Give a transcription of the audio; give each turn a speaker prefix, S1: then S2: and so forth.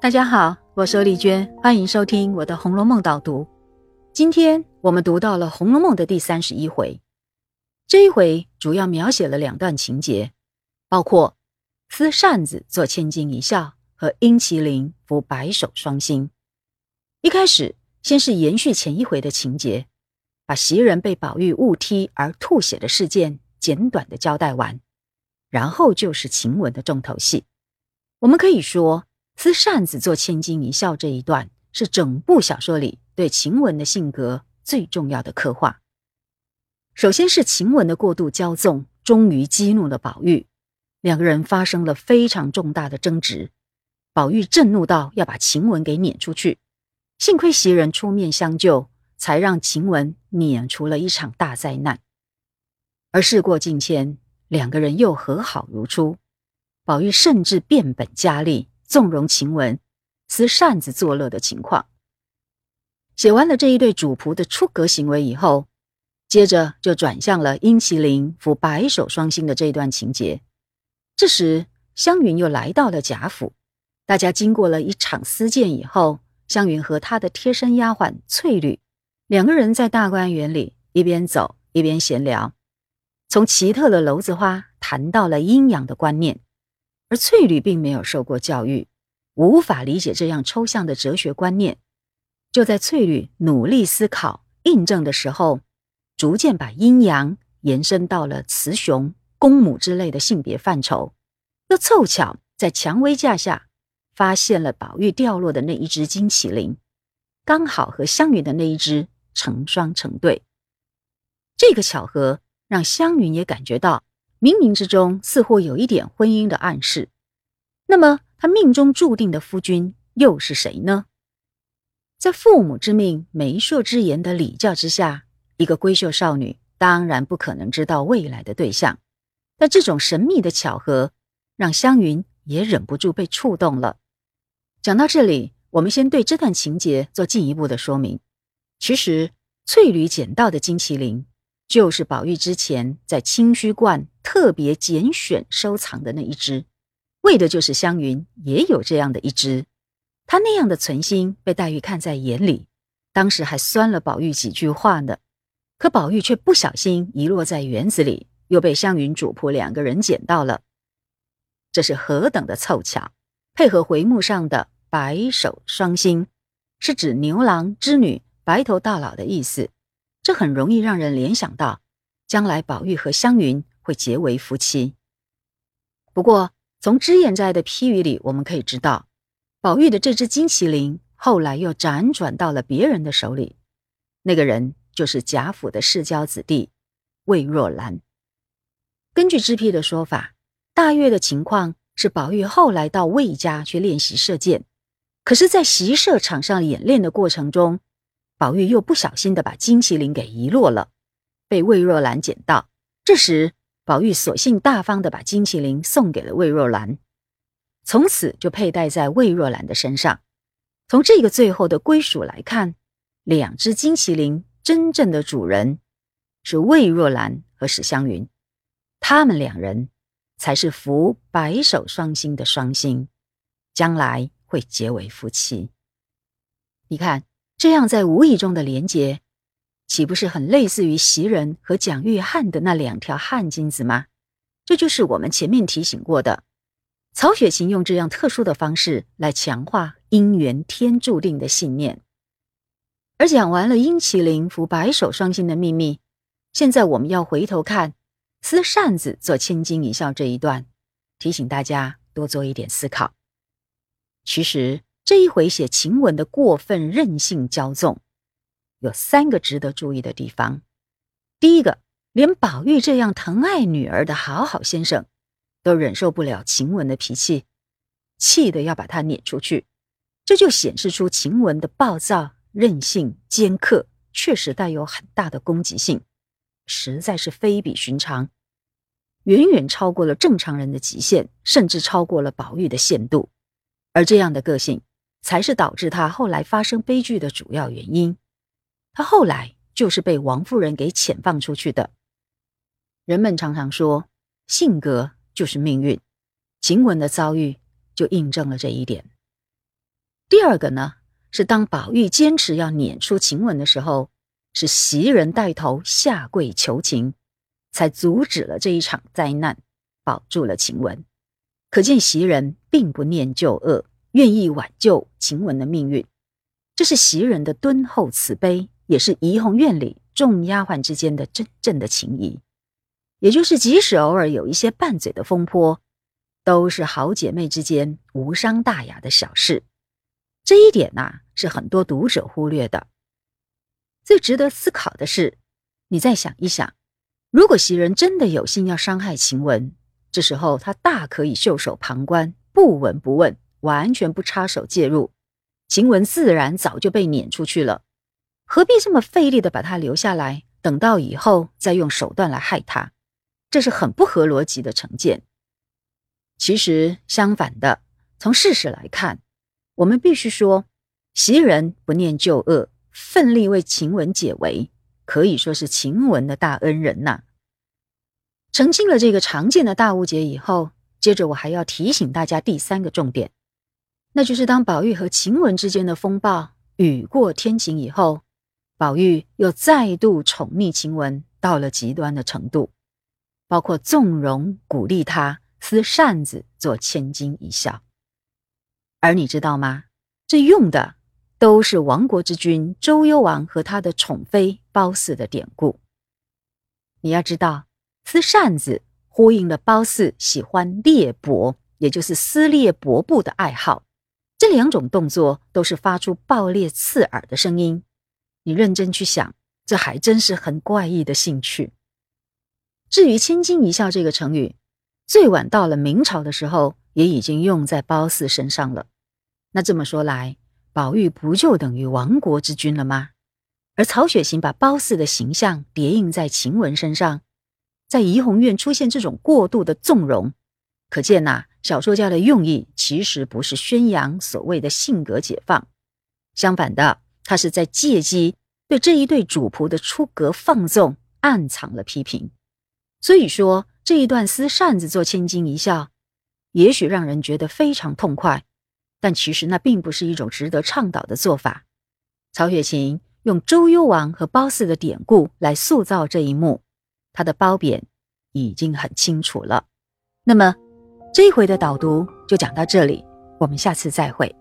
S1: 大家好，我是丽娟，欢迎收听我的《红楼梦》导读。今天我们读到了《红楼梦》的第三十一回，这一回主要描写了两段情节，包括撕扇子做千金一笑和殷麒麟扶白首双星。一开始先是延续前一回的情节，把袭人被宝玉误踢而吐血的事件简短的交代完，然后就是晴雯的重头戏。我们可以说。撕扇子做千金一笑这一段是整部小说里对晴雯的性格最重要的刻画。首先是晴雯的过度骄纵，终于激怒了宝玉，两个人发生了非常重大的争执。宝玉震怒到要把晴雯给撵出去，幸亏袭人出面相救，才让晴雯免除了一场大灾难。而事过境迁，两个人又和好如初，宝玉甚至变本加厉。纵容晴雯撕扇子作乐的情况。写完了这一对主仆的出格行为以后，接着就转向了殷麒麟扶白首双星的这一段情节。这时，湘云又来到了贾府，大家经过了一场私见以后，湘云和她的贴身丫鬟翠缕两个人在大观园里一边走一边闲聊，从奇特的楼子花谈到了阴阳的观念。而翠缕并没有受过教育，无法理解这样抽象的哲学观念。就在翠缕努力思考、印证的时候，逐渐把阴阳延伸到了雌雄、公母之类的性别范畴。又凑巧在蔷薇架下发现了宝玉掉落的那一只金麒麟，刚好和湘云的那一只成双成对。这个巧合让湘云也感觉到。冥冥之中似乎有一点婚姻的暗示，那么他命中注定的夫君又是谁呢？在父母之命、媒妁之言的礼教之下，一个闺秀少女当然不可能知道未来的对象。但这种神秘的巧合，让湘云也忍不住被触动了。讲到这里，我们先对这段情节做进一步的说明。其实，翠缕捡到的金麒麟。就是宝玉之前在清虚观特别拣选收藏的那一只，为的就是湘云也有这样的一只。他那样的存心被黛玉看在眼里，当时还酸了宝玉几句话呢。可宝玉却不小心遗落在园子里，又被湘云主仆两个人捡到了。这是何等的凑巧！配合回目上的白首双星，是指牛郎织女白头到老的意思。这很容易让人联想到，将来宝玉和湘云会结为夫妻。不过，从脂砚斋的批语里，我们可以知道，宝玉的这只金麒麟后来又辗转到了别人的手里。那个人就是贾府的世交子弟魏若兰。根据脂批的说法，大约的情况是，宝玉后来到魏家去练习射箭，可是，在习射场上演练的过程中。宝玉又不小心的把金麒麟给遗落了，被魏若兰捡到。这时，宝玉索性大方的把金麒麟送给了魏若兰，从此就佩戴在魏若兰的身上。从这个最后的归属来看，两只金麒麟真正的主人是魏若兰和史湘云，他们两人才是扶白首双星的双星，将来会结为夫妻。你看。这样在无意中的连结，岂不是很类似于袭人和蒋玉菡的那两条汗巾子吗？这就是我们前面提醒过的，曹雪芹用这样特殊的方式来强化姻缘天注定的信念。而讲完了殷麒麟扶白首双星的秘密，现在我们要回头看撕扇子做千金一笑这一段，提醒大家多做一点思考。其实。这一回写晴雯的过分任性骄纵，有三个值得注意的地方。第一个，连宝玉这样疼爱女儿的好好先生，都忍受不了晴雯的脾气，气得要把她撵出去。这就显示出晴雯的暴躁、任性、尖刻，确实带有很大的攻击性，实在是非比寻常，远远超过了正常人的极限，甚至超过了宝玉的限度。而这样的个性。才是导致他后来发生悲剧的主要原因。他后来就是被王夫人给遣放出去的。人们常常说，性格就是命运，晴雯的遭遇就印证了这一点。第二个呢，是当宝玉坚持要撵出晴雯的时候，是袭人带头下跪求情，才阻止了这一场灾难，保住了晴雯。可见袭人并不念旧恶，愿意挽救晴雯的命运。这是袭人的敦厚慈悲，也是怡红院里众丫鬟之间的真正的情谊。也就是，即使偶尔有一些拌嘴的风波，都是好姐妹之间无伤大雅的小事。这一点呐，是很多读者忽略的。最值得思考的是，你再想一想，如果袭人真的有心要伤害晴雯，这时候她大可以袖手旁观，不闻不问，完全不插手介入，晴雯自然早就被撵出去了。何必这么费力的把她留下来，等到以后再用手段来害她？这是很不合逻辑的成见。其实相反的，从事实来看，我们必须说，袭人不念旧恶，奋力为晴雯解围，可以说是晴雯的大恩人呐。澄清了这个常见的大误解以后，接着我还要提醒大家第三个重点，那就是当宝玉和晴雯之间的风暴雨过天晴以后，宝玉又再度宠溺晴雯到了极端的程度。包括纵容鼓励他撕扇子做千金一笑，而你知道吗？这用的都是亡国之君周幽王和他的宠妃褒姒的典故。你要知道，撕扇子呼应了褒姒喜欢裂帛，也就是撕裂帛布的爱好。这两种动作都是发出爆裂刺耳的声音。你认真去想，这还真是很怪异的兴趣。至于“千金一笑”这个成语，最晚到了明朝的时候，也已经用在褒姒身上了。那这么说来，宝玉不就等于亡国之君了吗？而曹雪芹把褒姒的形象叠印在晴雯身上，在怡红院出现这种过度的纵容，可见呐，小说家的用意其实不是宣扬所谓的性格解放，相反的，他是在借机对这一对主仆的出格放纵暗藏了批评。所以说，这一段撕扇子做千金一笑，也许让人觉得非常痛快，但其实那并不是一种值得倡导的做法。曹雪芹用周幽王和褒姒的典故来塑造这一幕，他的褒贬已经很清楚了。那么，这一回的导读就讲到这里，我们下次再会。